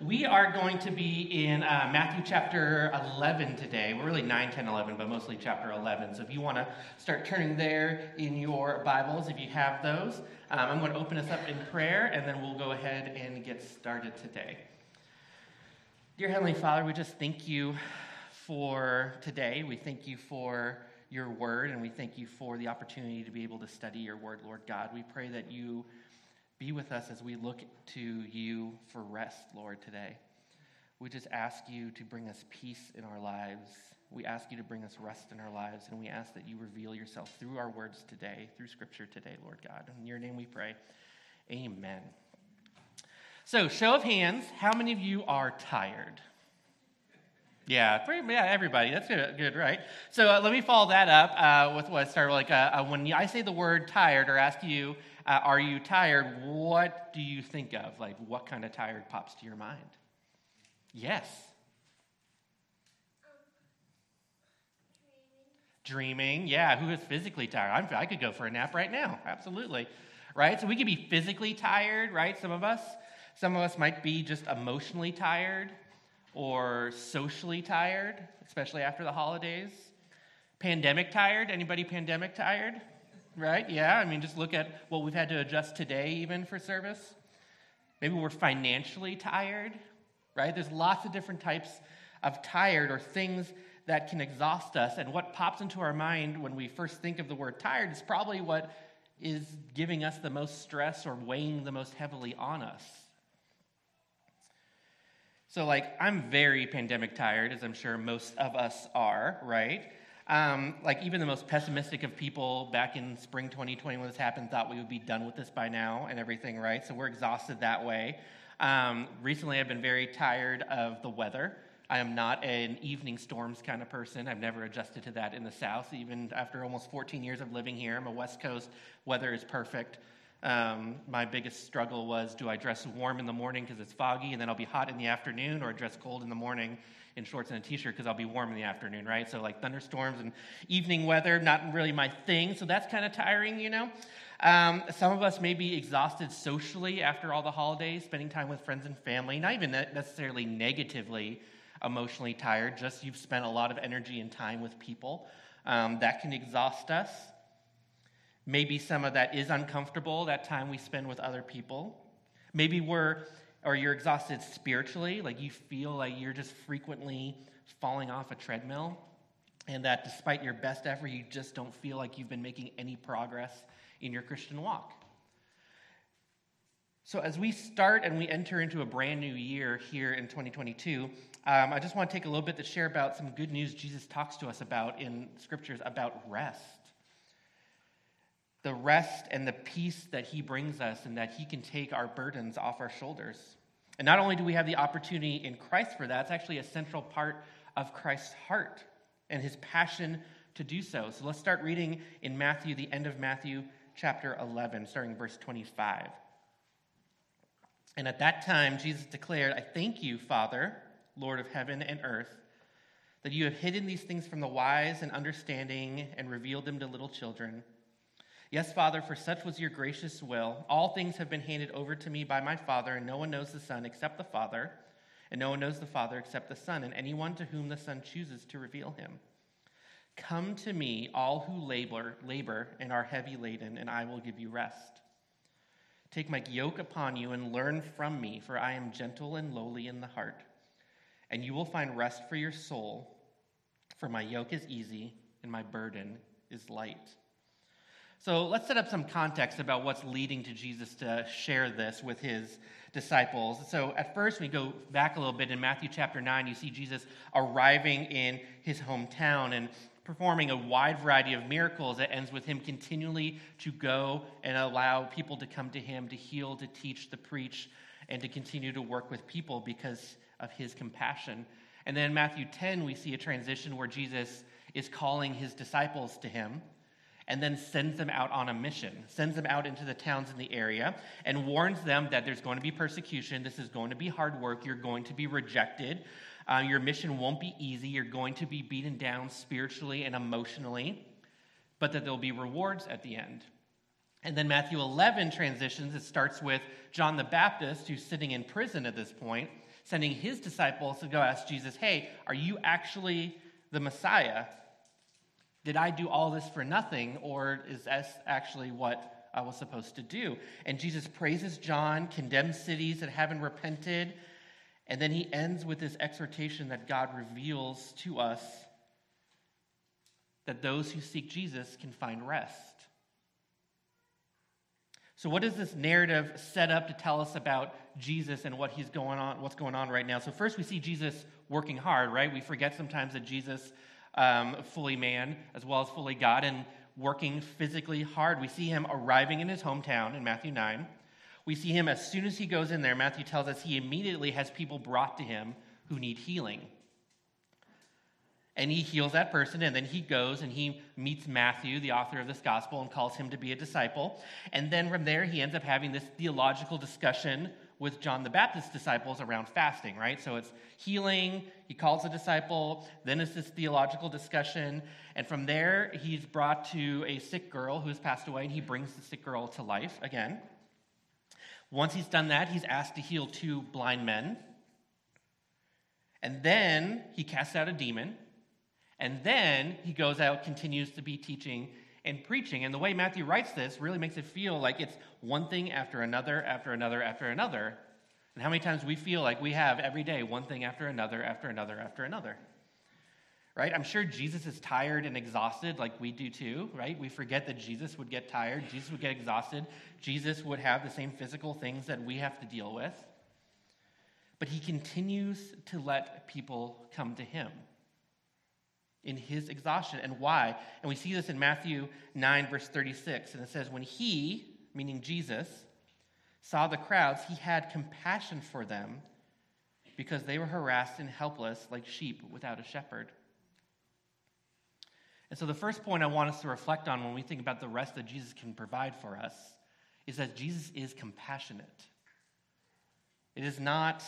We are going to be in uh, Matthew chapter 11 today. We're really 9, 10, 11, but mostly chapter 11. So if you want to start turning there in your Bibles, if you have those, um, I'm going to open us up in prayer and then we'll go ahead and get started today. Dear Heavenly Father, we just thank you for today. We thank you for your word and we thank you for the opportunity to be able to study your word, Lord God. We pray that you be with us as we look to you for rest, Lord, today. We just ask you to bring us peace in our lives. We ask you to bring us rest in our lives, and we ask that you reveal yourself through our words today, through Scripture today, Lord God. In your name we pray. Amen. So, show of hands, how many of you are tired? Yeah, pretty, yeah, everybody. That's good, good right? So uh, let me follow that up uh, with what I started. Like uh, uh when I say the word tired, or ask you, uh, "Are you tired?" What do you think of? Like, what kind of tired pops to your mind? Yes. Dreaming. Yeah, who is physically tired? I'm, I could go for a nap right now. Absolutely. Right? So we could be physically tired, right? Some of us. Some of us might be just emotionally tired or socially tired, especially after the holidays. Pandemic tired? Anybody pandemic tired? Right? Yeah, I mean, just look at what we've had to adjust today, even for service. Maybe we're financially tired, right? There's lots of different types of tired or things that can exhaust us. And what pops into our mind when we first think of the word tired is probably what is giving us the most stress or weighing the most heavily on us. So, like, I'm very pandemic tired, as I'm sure most of us are, right? Um, like, even the most pessimistic of people back in spring 2020 when this happened thought we would be done with this by now and everything, right? So, we're exhausted that way. Um, recently, I've been very tired of the weather. I am not an evening storms kind of person. I've never adjusted to that in the South. Even after almost 14 years of living here, I'm a West Coast. Weather is perfect. Um, my biggest struggle was do I dress warm in the morning because it's foggy and then I'll be hot in the afternoon, or dress cold in the morning in shorts and a t shirt because I'll be warm in the afternoon, right? So, like thunderstorms and evening weather, not really my thing. So, that's kind of tiring, you know? Um, some of us may be exhausted socially after all the holidays, spending time with friends and family, not even necessarily negatively emotionally tired, just you've spent a lot of energy and time with people. Um, that can exhaust us. Maybe some of that is uncomfortable, that time we spend with other people. Maybe we're, or you're exhausted spiritually, like you feel like you're just frequently falling off a treadmill, and that despite your best effort, you just don't feel like you've been making any progress in your Christian walk. So, as we start and we enter into a brand new year here in 2022, um, I just want to take a little bit to share about some good news Jesus talks to us about in scriptures about rest the rest and the peace that He brings us and that He can take our burdens off our shoulders. And not only do we have the opportunity in Christ for that, it's actually a central part of Christ's heart and His passion to do so. So let's start reading in Matthew, the end of Matthew chapter 11, starting verse 25. And at that time, Jesus declared, I thank you, Father, Lord of heaven and earth, that you have hidden these things from the wise and understanding and revealed them to little children. Yes, Father, for such was your gracious will. All things have been handed over to me by my Father, and no one knows the Son except the Father, and no one knows the Father except the Son, and anyone to whom the Son chooses to reveal him. Come to me, all who labor, labor and are heavy laden, and I will give you rest. Take my yoke upon you and learn from me, for I am gentle and lowly in the heart, and you will find rest for your soul. For my yoke is easy and my burden is light. So let's set up some context about what's leading to Jesus to share this with his disciples. So at first, we go back a little bit in Matthew chapter 9, you see Jesus arriving in his hometown and performing a wide variety of miracles that ends with him continually to go and allow people to come to him to heal, to teach, to preach, and to continue to work with people because of his compassion. And then Matthew 10, we see a transition where Jesus is calling his disciples to him and then sends them out on a mission, sends them out into the towns in the area, and warns them that there's going to be persecution. This is going to be hard work. You're going to be rejected. Uh, your mission won't be easy. You're going to be beaten down spiritually and emotionally, but that there'll be rewards at the end. And then Matthew 11 transitions. It starts with John the Baptist, who's sitting in prison at this point, sending his disciples to go ask Jesus, Hey, are you actually the Messiah? Did I do all this for nothing, or is this actually what I was supposed to do? And Jesus praises John, condemns cities that haven't repented, and then he ends with this exhortation that God reveals to us that those who seek Jesus can find rest. So, what does this narrative set up to tell us about Jesus and what he's going on, what's going on right now? So, first we see Jesus working hard, right? We forget sometimes that Jesus, um, fully man as well as fully God, and working physically hard. We see him arriving in his hometown in Matthew 9. We see him as soon as he goes in there, Matthew tells us he immediately has people brought to him who need healing and he heals that person and then he goes and he meets matthew the author of this gospel and calls him to be a disciple and then from there he ends up having this theological discussion with john the baptist's disciples around fasting right? So it's healing he calls a disciple then it's this theological discussion and from there he's brought to a sick girl who has passed away and he brings the sick girl to life again. Once he's done that he's asked to heal two blind men and then he casts out a demon and then he goes out, continues to be teaching and preaching. And the way Matthew writes this really makes it feel like it's one thing after another, after another, after another. And how many times we feel like we have every day one thing after another, after another, after another. Right? I'm sure Jesus is tired and exhausted like we do too, right? We forget that Jesus would get tired, Jesus would get exhausted, Jesus would have the same physical things that we have to deal with. But he continues to let people come to him in his exhaustion. And why? And we see this in Matthew 9, verse 36. And it says, When he, meaning Jesus, saw the crowds, he had compassion for them because they were harassed and helpless like sheep without a shepherd. And so, the first point I want us to reflect on when we think about the rest that Jesus can provide for us is that Jesus is compassionate. It is not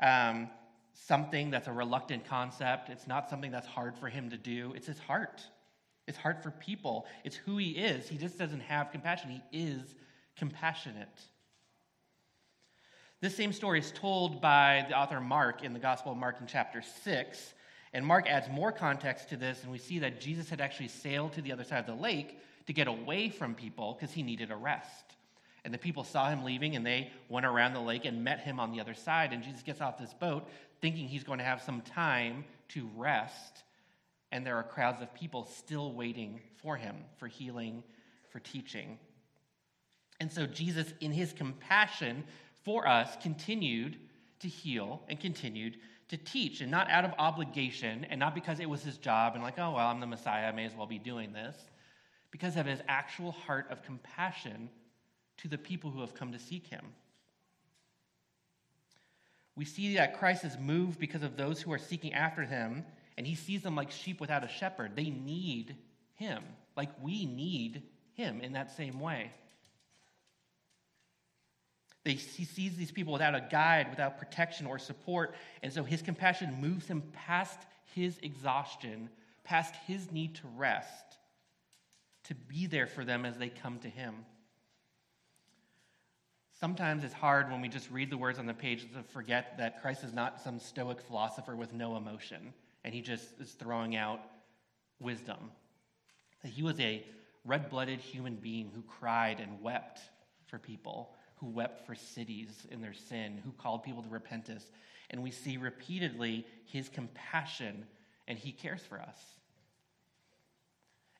um, something that's a reluctant concept. It's not something that's hard for him to do. It's his heart. It's hard for people. It's who he is. He just doesn't have compassion. He is compassionate. This same story is told by the author Mark in the Gospel of Mark in chapter 6. And Mark adds more context to this, and we see that Jesus had actually sailed to the other side of the lake to get away from people because he needed a rest. And the people saw him leaving, and they went around the lake and met him on the other side. And Jesus gets off this boat thinking he's going to have some time to rest. And there are crowds of people still waiting for him for healing, for teaching. And so Jesus, in his compassion for us, continued to heal and continued to teach, and not out of obligation, and not because it was his job and like, oh, well, I'm the Messiah, I may as well be doing this, because of his actual heart of compassion to the people who have come to seek him. We see that Christ is moved because of those who are seeking after him, and he sees them like sheep without a shepherd. They need him, like we need him in that same way. They, he sees these people without a guide, without protection or support, and so his compassion moves him past his exhaustion, past his need to rest, to be there for them as they come to him. Sometimes it's hard when we just read the words on the page to forget that Christ is not some stoic philosopher with no emotion and he just is throwing out wisdom. That he was a red blooded human being who cried and wept for people, who wept for cities in their sin, who called people to repentance. And we see repeatedly his compassion and he cares for us.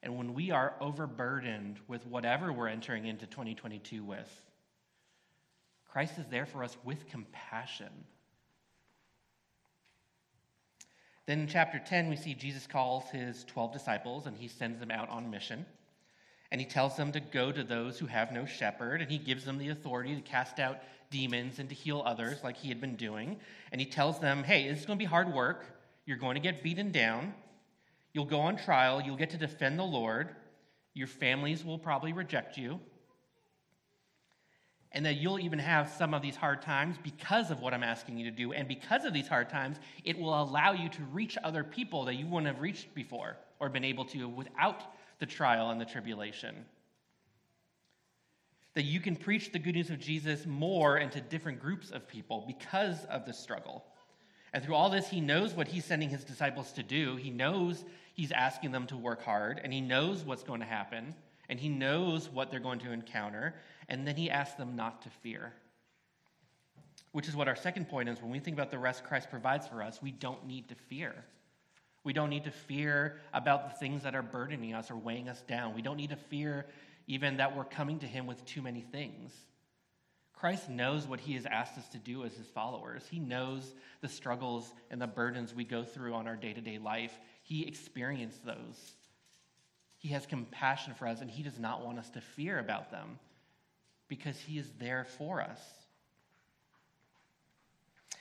And when we are overburdened with whatever we're entering into 2022 with, Christ is there for us with compassion. Then in chapter 10, we see Jesus calls his 12 disciples and he sends them out on mission. And he tells them to go to those who have no shepherd, and he gives them the authority to cast out demons and to heal others like he had been doing. And he tells them, hey, this is going to be hard work. You're going to get beaten down. You'll go on trial. You'll get to defend the Lord. Your families will probably reject you and that you'll even have some of these hard times because of what I'm asking you to do. And because of these hard times, it will allow you to reach other people that you wouldn't have reached before or been able to without the trial and the tribulation. that you can preach the good news of Jesus more into different groups of people because of the struggle. And through all this, he knows what he's sending his disciples to do. He knows he's asking them to work hard, and he knows what's going to happen, and he knows what they're going to encounter, and then he asks them not to fear. Which is what our second point is when we think about the rest Christ provides for us, we don't need to fear. We don't need to fear about the things that are burdening us or weighing us down. We don't need to fear even that we're coming to him with too many things. Christ knows what he has asked us to do as his followers. He knows the struggles and the burdens we go through on our day to day life. He experienced those. He has compassion for us, and he does not want us to fear about them because he is there for us.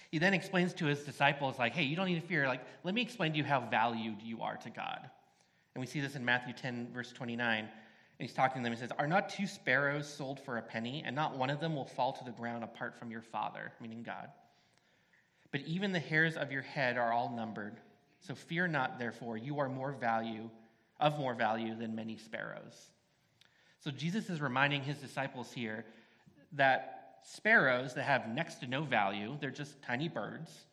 He then explains to his disciples, like, hey, you don't need to fear. Like, let me explain to you how valued you are to God. And we see this in Matthew 10, verse 29 And he's talking to them. He says, Are not two sparrows sold for a penny, and not one of them will fall to the ground apart from your Father, meaning God? But even the hairs of your head are all numbered. So fear not, therefore, you are more value, of more value than many sparrows. So Jesus is reminding his disciples here that sparrows that have next to no value, they're just tiny birds,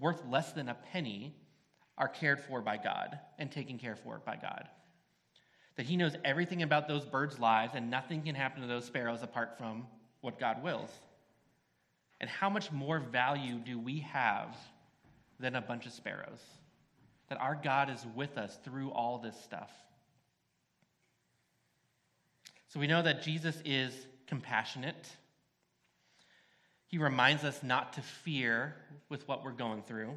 worth less than a penny, are cared for by God and taken care for by God that he knows everything about those birds' lives and nothing can happen to those sparrows apart from what God wills. And how much more value do we have than a bunch of sparrows? That our God is with us through all this stuff. So we know that Jesus is compassionate. He reminds us not to fear with what we're going through.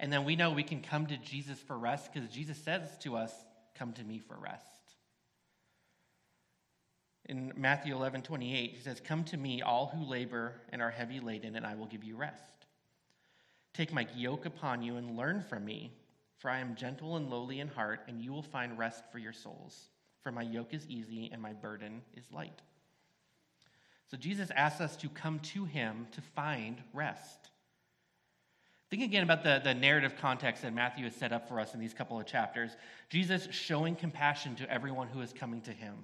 And then we know we can come to Jesus for rest because Jesus says to us, Come to me for rest. In Matthew 11, 28, he says, Come to me, all who labor and are heavy laden, and I will give you rest. Take my yoke upon you and learn from me, for I am gentle and lowly in heart, and you will find rest for your souls. For my yoke is easy and my burden is light. So Jesus asks us to come to him to find rest. Think again about the, the narrative context that Matthew has set up for us in these couple of chapters. Jesus showing compassion to everyone who is coming to him.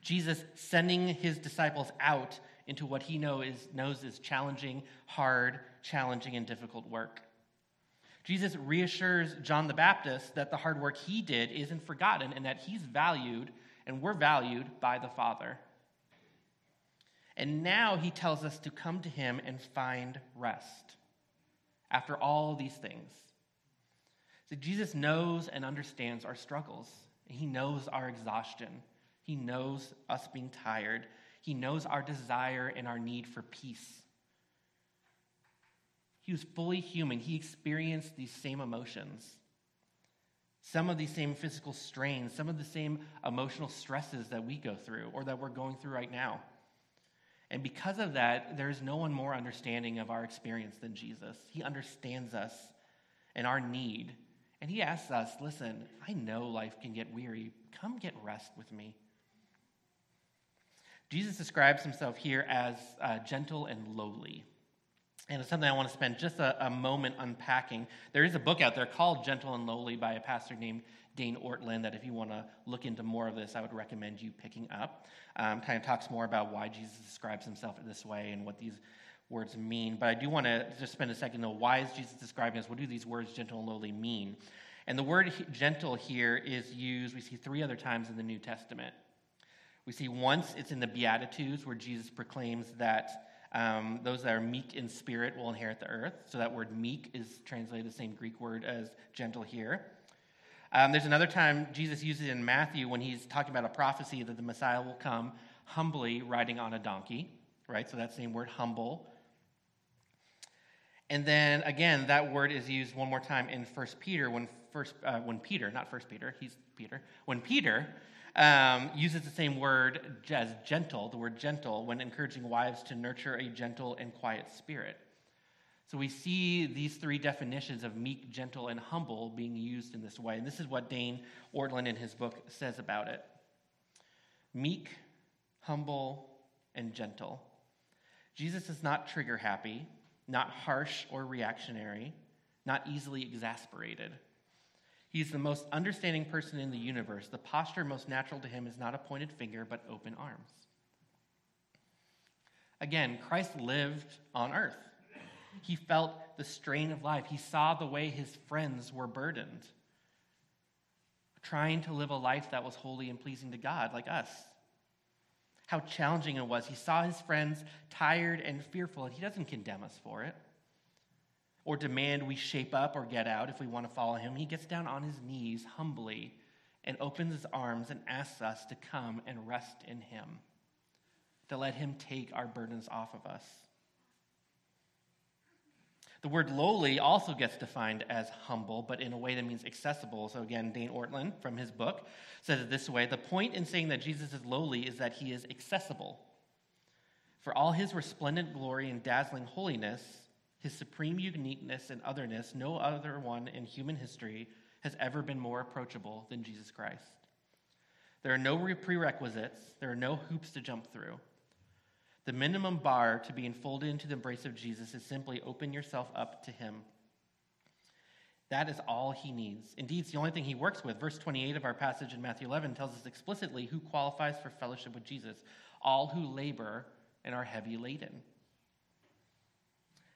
Jesus sending his disciples out into what he know is, knows is challenging, hard, challenging, and difficult work. Jesus reassures John the Baptist that the hard work he did isn't forgotten and that he's valued and we're valued by the Father. And now he tells us to come to him and find rest after all these things. So Jesus knows and understands our struggles. He knows our exhaustion. He knows us being tired. He knows our desire and our need for peace. He was fully human. He experienced these same emotions, some of these same physical strains, some of the same emotional stresses that we go through or that we're going through right now. And because of that, there's no one more understanding of our experience than Jesus. He understands us and our need. And he asks us, listen, I know life can get weary. Come get rest with me. Jesus describes himself here as uh, gentle and lowly. And it's something I want to spend just a, a, moment unpacking. There is a book out there called Gentle and Lowly by a pastor named Dane Ortlund that if you want to look into more of this, I would recommend you picking up. Um, kind of talks more about why Jesus describes himself this way and what these words mean. But I do want to just spend a second though. Why is Jesus describing us? What do these words gentle and lowly mean? And the word gentle here is used, we see three other times in the New Testament. We see once it's in the Beatitudes where Jesus proclaims that um, those that are meek in spirit will inherit the earth. So that word meek is translated the same Greek word as gentle here. Um, there's another time Jesus uses it in Matthew when he's talking about a prophecy that the Messiah will come humbly riding on a donkey, right? So that same word, humble. And then again, that word is used one more time in First Peter when first uh, when Peter, not First Peter, he's Peter. When Peter um, uses the same word as gentle, the word gentle, when encouraging wives to nurture a gentle and quiet spirit. So we see these three definitions of meek, gentle, and humble being used in this way. And this is what Dane Ortlund in his book says about it meek, humble, and gentle. Jesus is not trigger happy, not harsh or reactionary, not easily exasperated. He's the most understanding person in the universe. The posture most natural to him is not a pointed finger, but open arms. Again, Christ lived on earth. He felt the strain of life. He saw the way his friends were burdened, trying to live a life that was holy and pleasing to God, like us. How challenging it was. He saw his friends tired and fearful, and he doesn't condemn us for it or demand we shape up or get out if we want to follow him. He gets down on his knees humbly and opens his arms and asks us to come and rest in him, to let him take our burdens off of us. The word lowly also gets defined as humble, but in a way that means accessible. So, again, Dane Ortlund from his book says it this way The point in saying that Jesus is lowly is that he is accessible. For all his resplendent glory and dazzling holiness, his supreme uniqueness and otherness, no other one in human history has ever been more approachable than Jesus Christ. There are no prerequisites, there are no hoops to jump through. The minimum bar to be enfolded into the embrace of Jesus is simply open yourself up to him. That is all he needs. Indeed, it's the only thing he works with. Verse 28 of our passage in Matthew 11 tells us explicitly who qualifies for fellowship with Jesus all who labor and are heavy laden.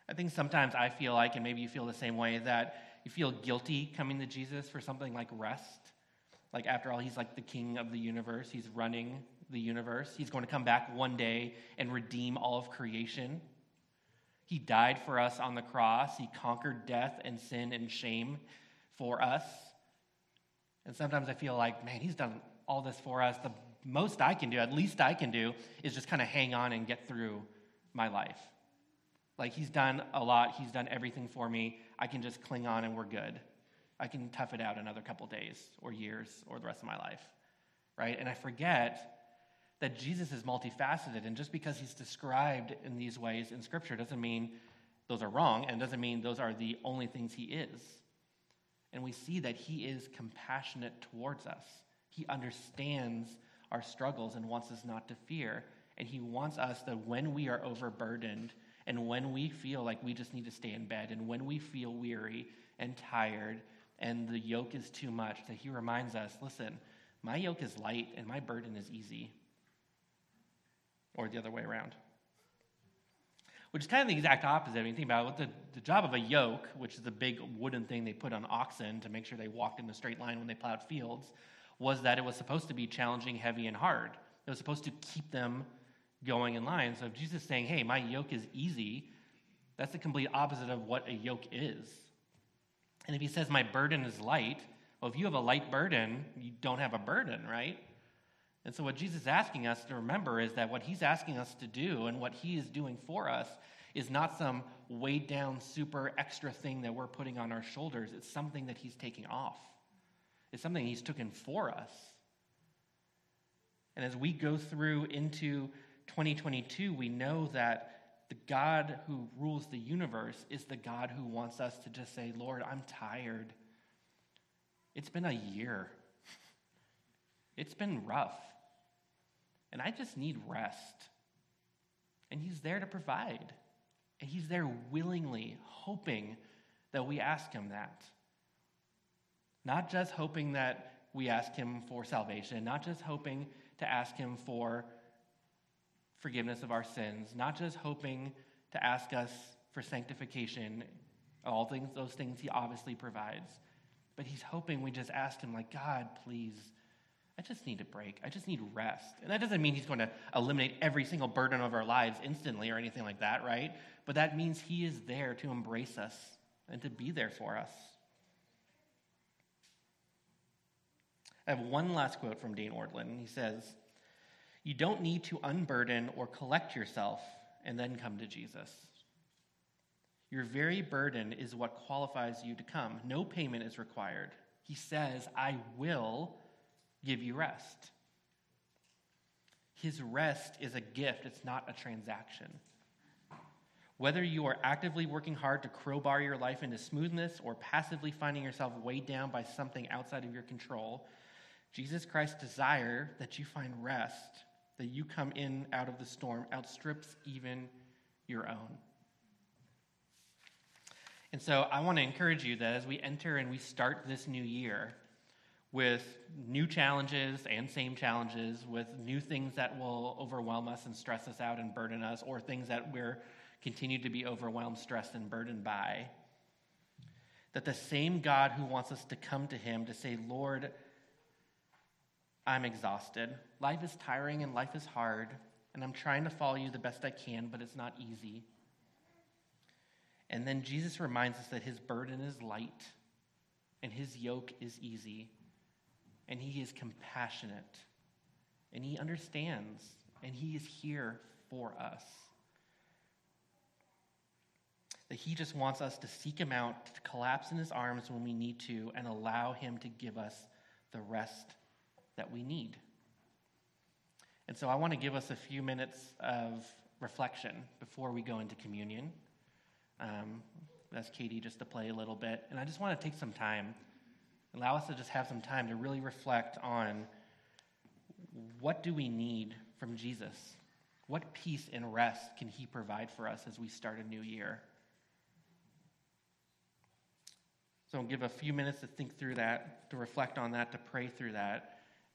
I think sometimes I feel like, and maybe you feel the same way, that you feel guilty coming to Jesus for something like rest. Like, after all, he's like the king of the universe, he's running the universe. He's going to come back one day and redeem all of creation. He died for us on the cross, he conquered death and sin and shame for us. And sometimes I feel like, man, he's done all this for us. The most I can do, at least I can do, is just kind of hang on and get through my life. Like, he's done a lot, he's done everything for me. I can just cling on and we're good. I can tough it out another couple days or years or the rest of my life, right? And I forget that Jesus is multifaceted. And just because he's described in these ways in Scripture doesn't mean those are wrong and doesn't mean those are the only things he is. And we see that he is compassionate towards us. He understands our struggles and wants us not to fear. And he wants us that when we are overburdened, and when we feel like we just need to stay in bed, and when we feel weary and tired, and the yoke is too much, that He reminds us listen, my yoke is light and my burden is easy. Or the other way around. Which is kind of the exact opposite. I mean, think about it. The, the job of a yoke, which is the big wooden thing they put on oxen to make sure they walked in a straight line when they plowed fields, was that it was supposed to be challenging, heavy, and hard. It was supposed to keep them going in line. So if Jesus is saying, hey, my yoke is easy, that's the complete opposite of what a yoke is. And if he says, my burden is light, well, if you have a light burden, you don't have a burden, right? And so, what Jesus is asking us to remember is that what he's asking us to do and what he is doing for us is not some weighed down, super extra thing that we're putting on our shoulders. It's something that he's taking off, it's something he's taken for us. And as we go through into 2022, we know that the God who rules the universe is the God who wants us to just say, Lord, I'm tired. It's been a year. It's been rough. And I just need rest. And He's there to provide. And He's there willingly, hoping that we ask Him that. Not just hoping that we ask Him for salvation, not just hoping to ask Him for forgiveness of our sins, not just hoping to ask us for sanctification, all things, those things he obviously provides, but he's hoping we just ask him, like, God, please, I just need a break. I just need rest. And that doesn't mean he's going to eliminate every single burden of our lives instantly or anything like that, right? But that means he is there to embrace us and to be there for us. I have one last quote from Dane Ortlund. He says, you don't need to unburden or collect yourself and then come to Jesus. Your very burden is what qualifies you to come. No payment is required. He says, I will give you rest. His rest is a gift, it's not a transaction. Whether you are actively working hard to crowbar your life into smoothness or passively finding yourself weighed down by something outside of your control, Jesus Christ's desire that you find rest that you come in out of the storm outstrips even your own. And so I want to encourage you that as we enter and we start this new year with new challenges and same challenges, with new things that will overwhelm us and stress us out and burden us, or things that we're continue to be overwhelmed, stressed, and burdened by, that the same God who wants us to come to Him to say, Lord, I'm exhausted. Life is tiring and life is hard, and I'm trying to follow you the best I can, but it's not easy. And then Jesus reminds us that his burden is light and his yoke is easy, and he is compassionate, and he understands, and he is here for us. That he just wants us to seek him out, to collapse in his arms when we need to, and allow him to give us the rest that we need. And so I want to give us a few minutes of reflection before we go into communion. Um, ask Katie just to play a little bit. And I just want to take some time, allow us to just have some time to really reflect on what do we need from Jesus? What peace and rest can he provide for us as we start a new year? So I'll give a few minutes to think through that, to reflect on that, to pray through that.